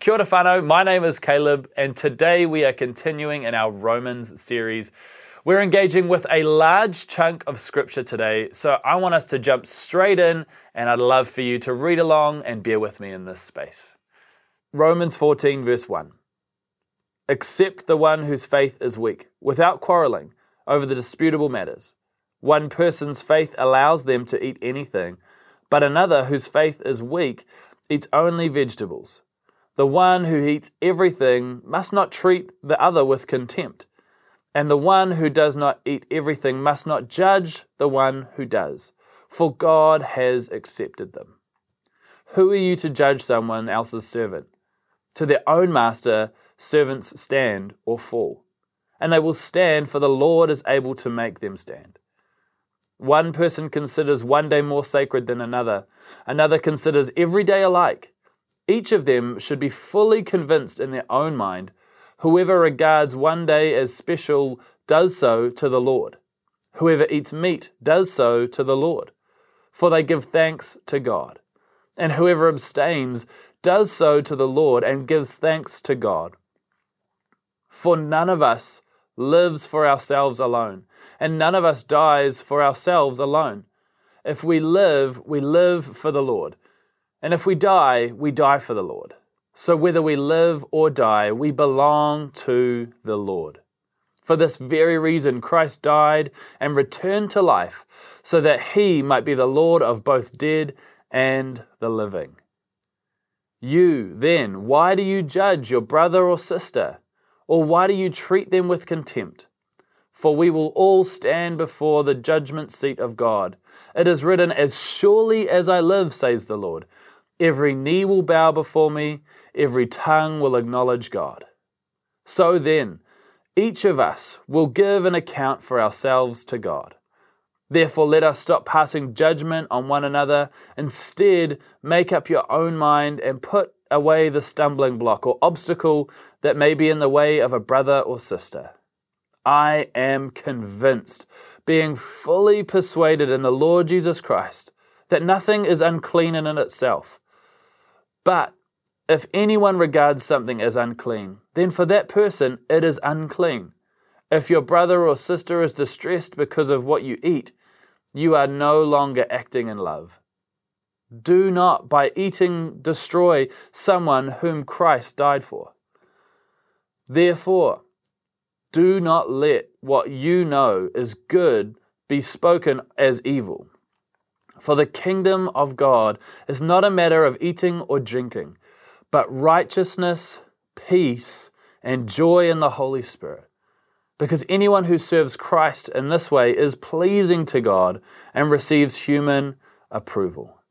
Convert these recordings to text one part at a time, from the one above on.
Kia ora whanau, my name is Caleb, and today we are continuing in our Romans series. We're engaging with a large chunk of scripture today, so I want us to jump straight in, and I'd love for you to read along and bear with me in this space. Romans 14, verse 1. Accept the one whose faith is weak, without quarreling over the disputable matters. One person's faith allows them to eat anything, but another whose faith is weak eats only vegetables. The one who eats everything must not treat the other with contempt, and the one who does not eat everything must not judge the one who does, for God has accepted them. Who are you to judge someone else's servant? To their own master, servants stand or fall, and they will stand, for the Lord is able to make them stand. One person considers one day more sacred than another, another considers every day alike. Each of them should be fully convinced in their own mind. Whoever regards one day as special does so to the Lord. Whoever eats meat does so to the Lord, for they give thanks to God. And whoever abstains does so to the Lord and gives thanks to God. For none of us lives for ourselves alone, and none of us dies for ourselves alone. If we live, we live for the Lord, and if we die, we die for the Lord. So whether we live or die, we belong to the Lord. For this very reason, Christ died and returned to life, so that he might be the Lord of both dead and the living. You, then, why do you judge your brother or sister? Or why do you treat them with contempt? For we will all stand before the judgment seat of God. It is written, As surely as I live, says the Lord, every knee will bow before me, every tongue will acknowledge God. So then, each of us will give an account for ourselves to God. Therefore, let us stop passing judgment on one another. Instead, make up your own mind and put away the stumbling block or obstacle that may be in the way of a brother or sister. I am convinced, being fully persuaded in the Lord Jesus Christ, that nothing is unclean in itself. But if anyone regards something as unclean, then for that person it is unclean. If your brother or sister is distressed because of what you eat, you are no longer acting in love. Do not, by eating, destroy someone whom Christ died for. Therefore, do not let what you know is good be spoken as evil. For the kingdom of God is not a matter of eating or drinking, but righteousness, peace, and joy in the Holy Spirit. Because anyone who serves Christ in this way is pleasing to God and receives human approval.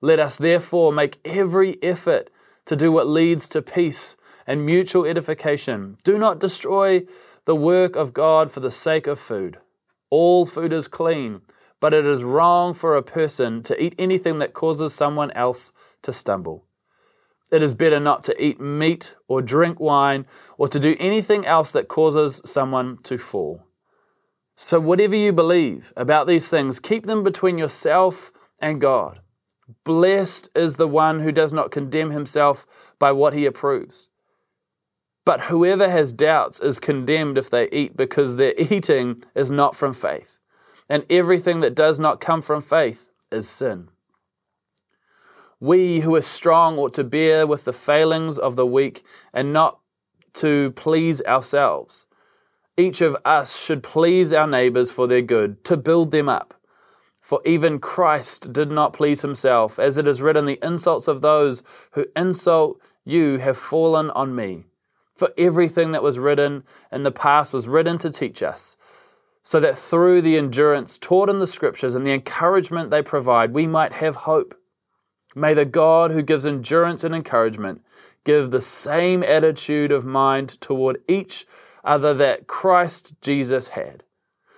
Let us therefore make every effort to do what leads to peace and mutual edification. Do not destroy the work of God for the sake of food. All food is clean, but it is wrong for a person to eat anything that causes someone else to stumble. It is better not to eat meat or drink wine or to do anything else that causes someone to fall. So, whatever you believe about these things, keep them between yourself and God. Blessed is the one who does not condemn himself by what he approves. But whoever has doubts is condemned if they eat, because their eating is not from faith. And everything that does not come from faith is sin. We who are strong ought to bear with the failings of the weak and not to please ourselves. Each of us should please our neighbors for their good, to build them up. For even Christ did not please himself, as it is written, the insults of those who insult you have fallen on me. For everything that was written in the past was written to teach us, so that through the endurance taught in the scriptures and the encouragement they provide, we might have hope. May the God who gives endurance and encouragement give the same attitude of mind toward each other that Christ Jesus had,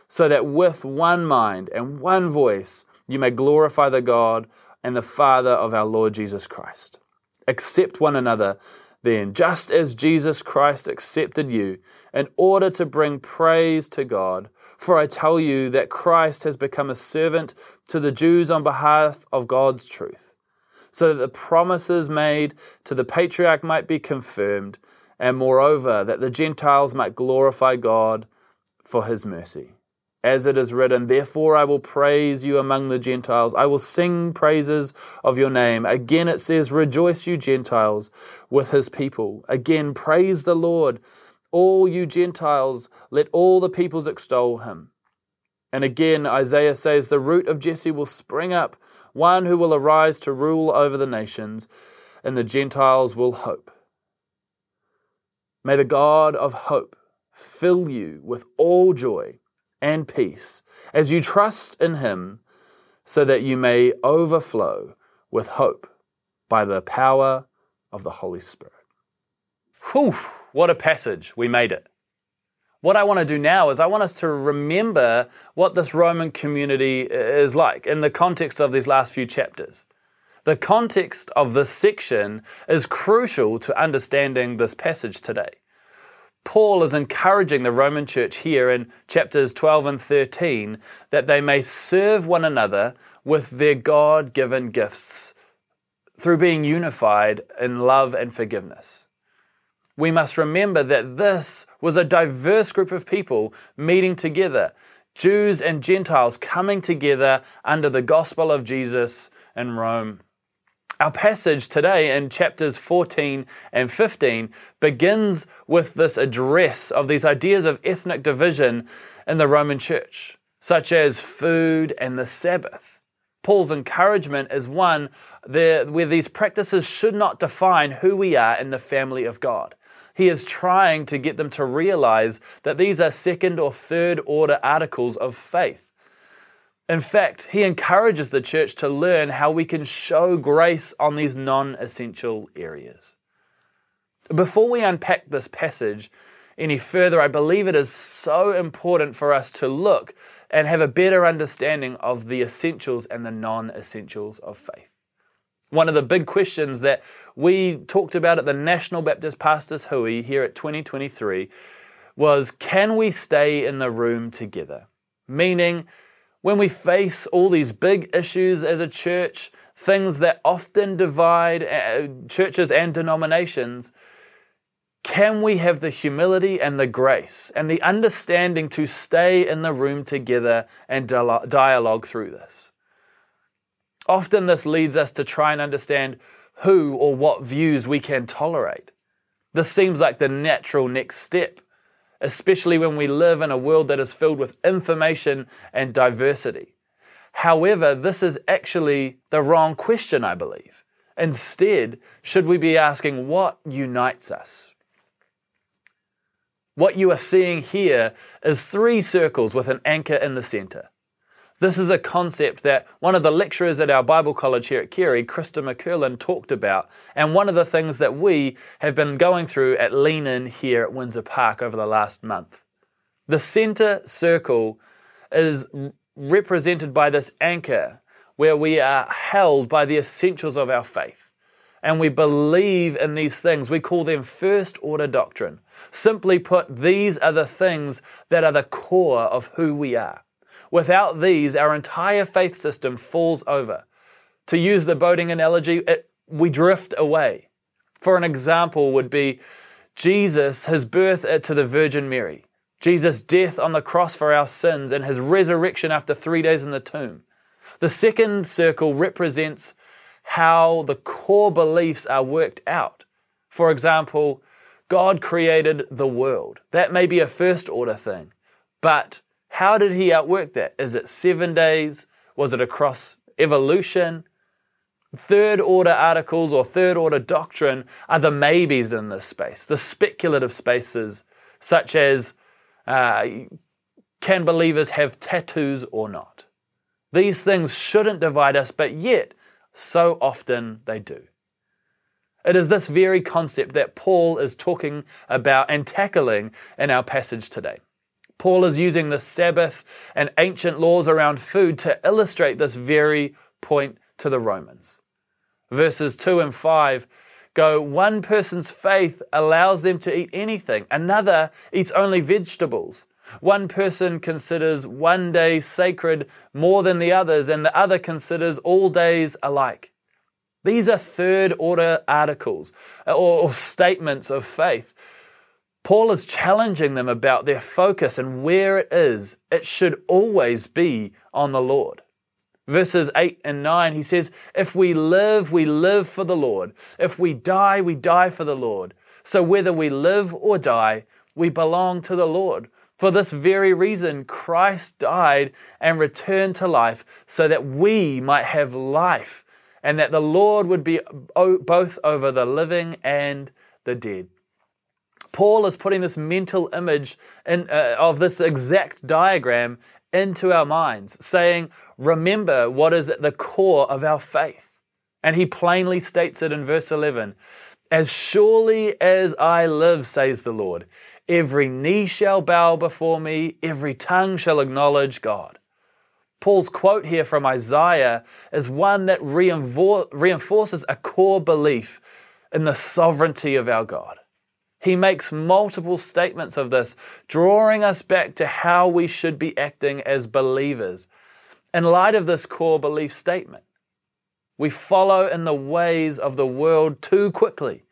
so that with one mind and one voice you may glorify the God and the Father of our Lord Jesus Christ. Accept one another, then, just as Jesus Christ accepted you, in order to bring praise to God. For I tell you that Christ has become a servant to the Jews on behalf of God's truth, so that the promises made to the patriarch might be confirmed, and moreover, that the Gentiles might glorify God for his mercy. As it is written, Therefore I will praise you among the Gentiles. I will sing praises of your name. Again it says, Rejoice, you Gentiles, with his people. Again, praise the Lord. All you Gentiles, let all the peoples extol him. And again, Isaiah says, The root of Jesse will spring up, one who will arise to rule over the nations, and the Gentiles will hope. May the God of hope fill you with all joy and peace as you trust in Him, so that you may overflow with hope by the power of the Holy Spirit. Whew, what a passage. We made it. What I want to do now is I want us to remember what this Roman community is like in the context of these last few chapters. The context of this section is crucial to understanding this passage today. Paul is encouraging the Roman church here in chapters 12 and 13 that they may serve one another with their God given gifts through being unified in love and forgiveness. We must remember that this was a diverse group of people meeting together, Jews and Gentiles coming together under the gospel of Jesus in Rome. Our passage today in chapters 14 and 15 begins with this address of these ideas of ethnic division in the Roman church, such as food and the Sabbath. Paul's encouragement is one where these practices should not define who we are in the family of God. He is trying to get them to realize that these are second or third order articles of faith. In fact, he encourages the church to learn how we can show grace on these non essential areas. Before we unpack this passage any further, I believe it is so important for us to look and have a better understanding of the essentials and the non essentials of faith. One of the big questions that we talked about at the National Baptist Pastors Hui here at 2023 was can we stay in the room together? Meaning, when we face all these big issues as a church, things that often divide uh, churches and denominations, can we have the humility and the grace and the understanding to stay in the room together and dialogue through this? Often, this leads us to try and understand who or what views we can tolerate. This seems like the natural next step especially when we live in a world that is filled with information and diversity. However, this is actually the wrong question, I believe. Instead, should we be asking what unites us? What you are seeing here is three circles with an anchor in the center. This is a concept that one of the lecturers at our Bible college here at Carey, Christa McKirland, talked about, and one of the things that we have been going through at Lean In here at Windsor Park over the last month. The center circle is represented by this anchor where we are held by the essentials of our faith. And we believe in these things. We call them first order doctrine. Simply put, these are the things that are the core of who we are. Without these, our entire faith system falls over. To use the boating analogy, it, we drift away. For an example, would be Jesus, his birth to the Virgin Mary, Jesus' death on the cross for our sins, and his resurrection after three days in the tomb. The second circle represents how the core beliefs are worked out. For example, God created the world. That may be a first order thing, but how did he outwork that? Is it seven days? Was it across evolution? Third order articles or third order doctrine are the maybes in this space, the speculative spaces, such as uh, can believers have tattoos or not? These things shouldn't divide us, but yet so often they do. It is this very concept that Paul is talking about and tackling in our passage today. Paul is using the Sabbath and ancient laws around food to illustrate this very point to the Romans. Verses 2 and 5 go one person's faith allows them to eat anything, another eats only vegetables. One person considers one day sacred more than the others, and the other considers all days alike. These are third order articles or, statements of faith. Paul is challenging them about their focus and where it is. It should always be on the Lord. Verses 8 and 9, he says, If we live, we live for the Lord. If we die, we die for the Lord. So whether we live or die, we belong to the Lord. For this very reason, Christ died and returned to life so that we might have life and that the Lord would be both over the living and the dead. Paul is putting this mental image in, uh, of this exact diagram into our minds, saying, Remember what is at the core of our faith. And he plainly states it in verse 11 As surely as I live, says the Lord, every knee shall bow before me, every tongue shall acknowledge God. Paul's quote here from Isaiah is one that reinforces a core belief in the sovereignty of our God. He makes multiple statements of this, drawing us back to how we should be acting as believers. In light of this core belief statement, we follow in the ways of the world too quickly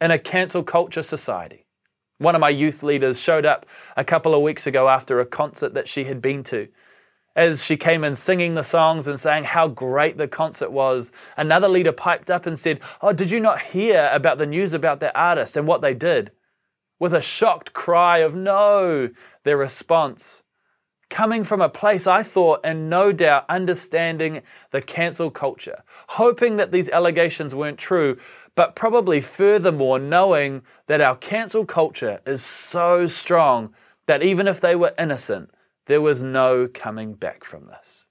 in a cancel culture society. One of my youth leaders showed up a couple of weeks ago after a concert that she had been to as she came in singing the songs and saying how great the concert was, another leader piped up and said, Oh, did you not hear about the news about that artist and what they did? With a shocked cry of no, their response, coming from a place I thought and no doubt understanding the cancel culture, hoping that these allegations weren't true, but probably furthermore knowing that our cancel culture is so strong that even if they were innocent, there was no coming back from this.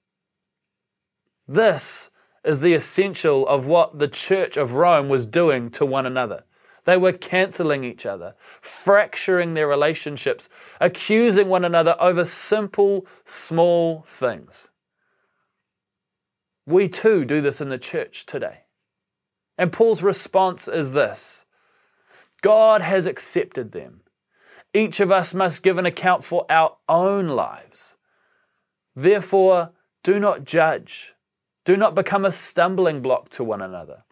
This is the essential of what the Church of Rome was doing to one another. They were canceling each other, fracturing their relationships, accusing one another over simple, small things. We too do this in the church today. And Paul's response is this God has accepted them. Each of us must give an account for our own lives. Therefore, do not judge. Do not become a stumbling block to one another.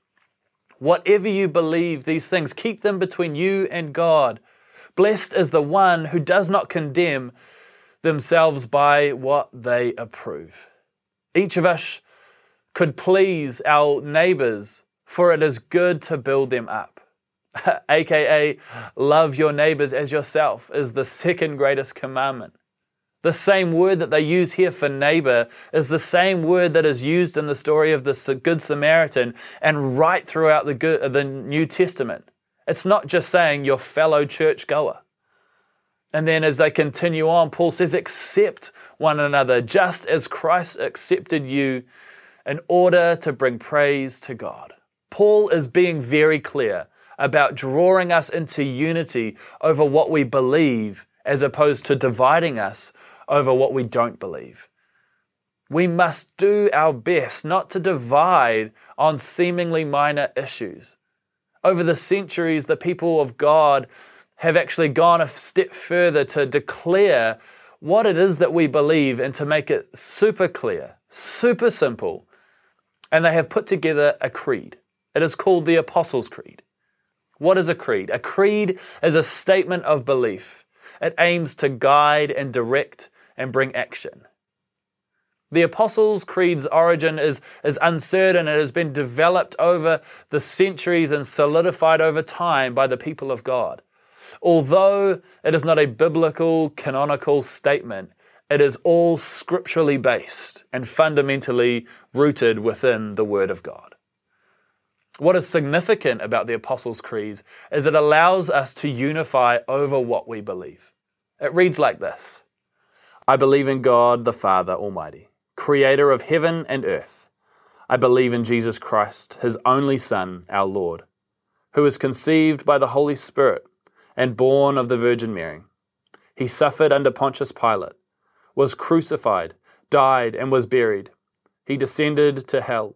Whatever you believe, these things, keep them between you and God. Blessed is the one who does not condemn themselves by what they approve. Each of us could please our neighbors, for it is good to build them up. aka love your neighbors as yourself, is the second greatest commandment. The same word that they use here for neighbor is the same word that is used in the story of the Good Samaritan and right throughout the, good, the New Testament. It's not just saying your fellow churchgoer. And then as they continue on, Paul says, accept one another just as Christ accepted you in order to bring praise to God. Paul is being very clear about drawing us into unity over what we believe as opposed to dividing us over what we don't believe. We must do our best not to divide on seemingly minor issues. Over the centuries, the people of God have actually gone a step further to declare what it is that we believe and to make it super clear, super simple. And they have put together a creed. It is called the Apostles' Creed. What is a creed? A creed is a statement of belief. It aims to guide and direct and bring action. The Apostles' Creed's origin is, is uncertain. It has been developed over the centuries and solidified over time by the people of God. Although it is not a biblical, canonical statement, it is all scripturally based and fundamentally rooted within the Word of God. What is significant about the Apostles' Creed is it allows us to unify over what we believe. It reads like this I believe in God the Father Almighty, creator of heaven and earth. I believe in Jesus Christ, his only Son, our Lord, who was conceived by the Holy Spirit and born of the Virgin Mary. He suffered under Pontius Pilate, was crucified, died, and was buried. He descended to hell.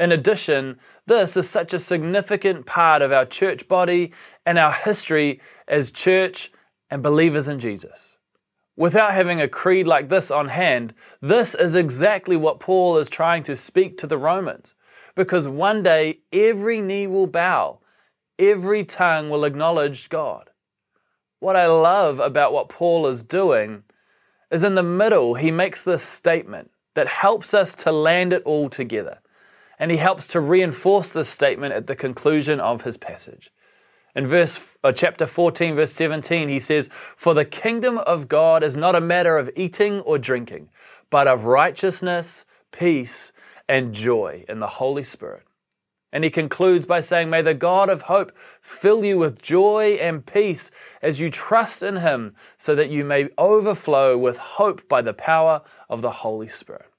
In addition, this is such a significant part of our church body and our history as church and believers in Jesus. Without having a creed like this on hand, this is exactly what Paul is trying to speak to the Romans. Because one day every knee will bow, every tongue will acknowledge God. What I love about what Paul is doing is in the middle, he makes this statement that helps us to land it all together. And he helps to reinforce this statement at the conclusion of his passage. In verse uh, chapter 14 verse 17 he says, "For the kingdom of God is not a matter of eating or drinking, but of righteousness, peace, and joy in the Holy Spirit." And he concludes by saying, May the God of hope fill you with joy and peace as you trust in him, so that you may overflow with hope by the power of the Holy Spirit.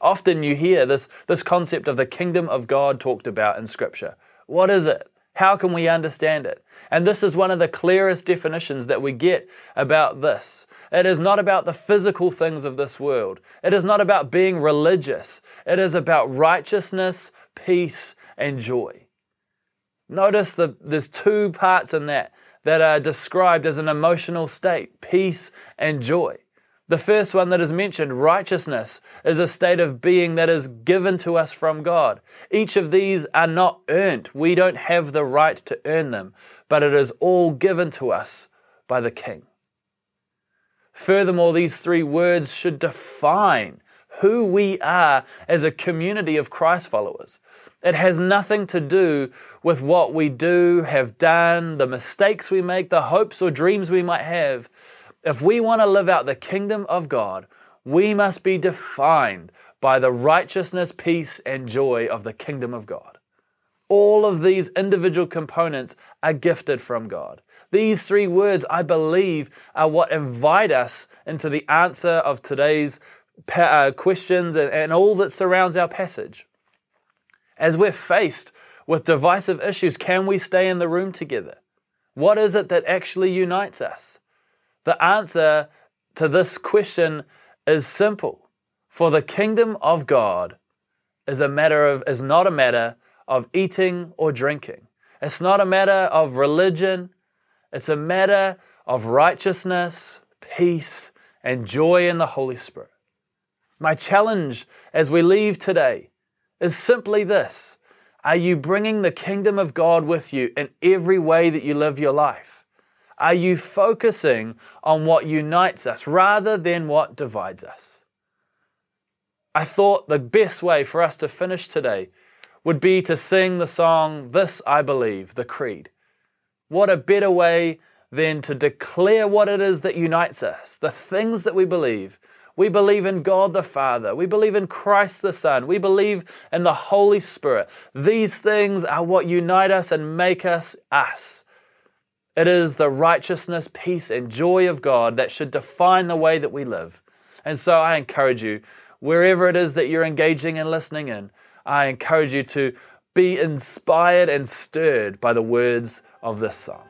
Often you hear this, this concept of the kingdom of God talked about in Scripture. What is it? How can we understand it? And this is one of the clearest definitions that we get about this. It is not about the physical things of this world. It is not about being religious. It is about righteousness, peace, and joy. Notice the, there's two parts in that that are described as an emotional state peace and joy. The first one that is mentioned, righteousness, is a state of being that is given to us from God. Each of these are not earned. We don't have the right to earn them, but it is all given to us by the King. Furthermore, these three words should define who we are as a community of Christ followers. It has nothing to do with what we do, have done, the mistakes we make, the hopes or dreams we might have. If we want to live out the kingdom of God, we must be defined by the righteousness, peace, and joy of the kingdom of God. All of these individual components are gifted from God. These three words, I believe, are what invite us into the answer of today's uh, questions and, and all that surrounds our passage. As we're faced with divisive issues, can we stay in the room together? What is it that actually unites us? The answer to this question is simple. For the kingdom of God is a matter of is not a matter of eating or drinking. It's not a matter of religion. It's a matter of righteousness, peace, and joy in the Holy Spirit. My challenge as we leave today is simply this Are you bringing the kingdom of God with you in every way that you live your life? Are you focusing on what unites us rather than what divides us? I thought the best way for us to finish today would be to sing the song, This I Believe, the Creed. What a better way than to declare what it is that unites us, the things that we believe, we believe in God the Father. We believe in Christ the Son. We believe in the Holy Spirit. These things are what unite us and make us us. It is the righteousness, peace, and joy of God that should define the way that we live. And so I encourage you, wherever it is that you're engaging and listening in, I encourage you to be inspired and stirred by the words of this song.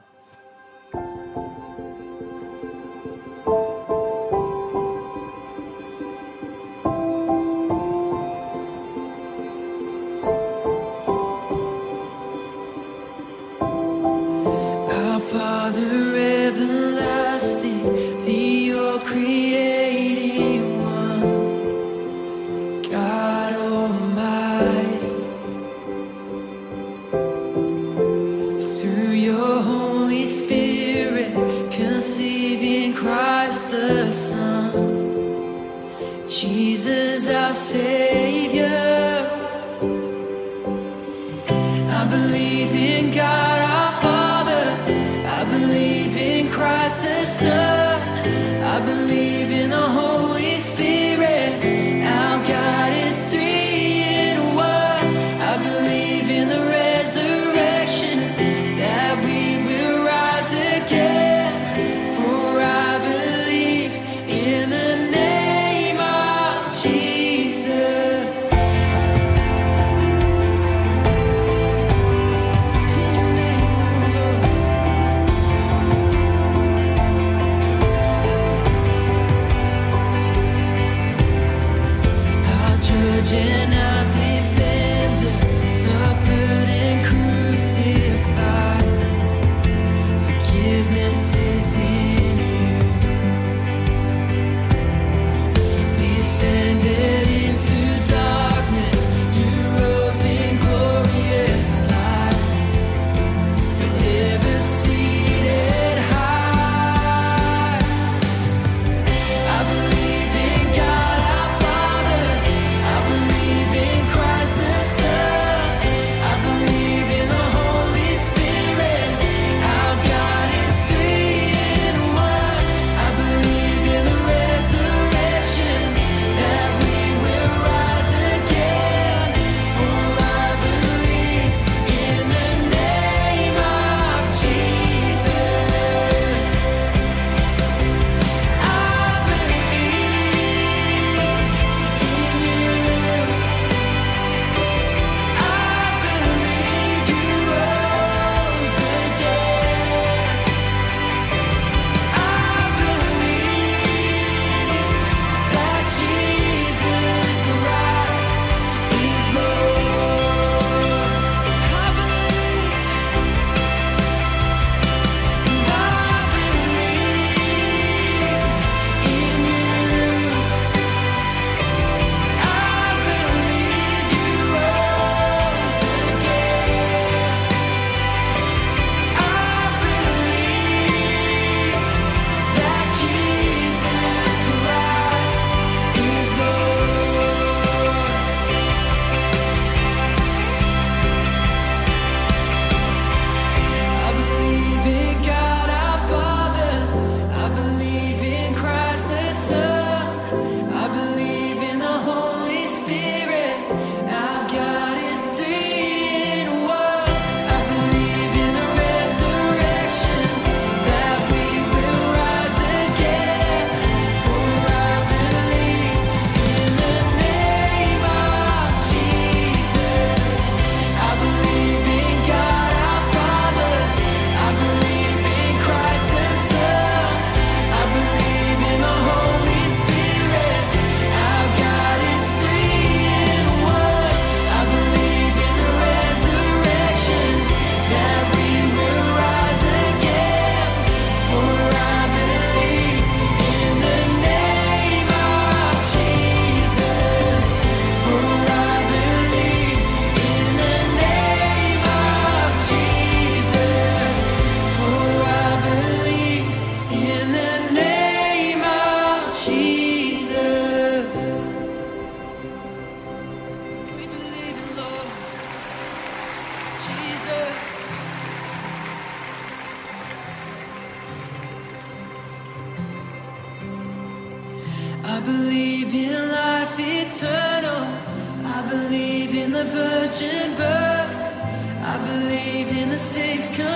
Believe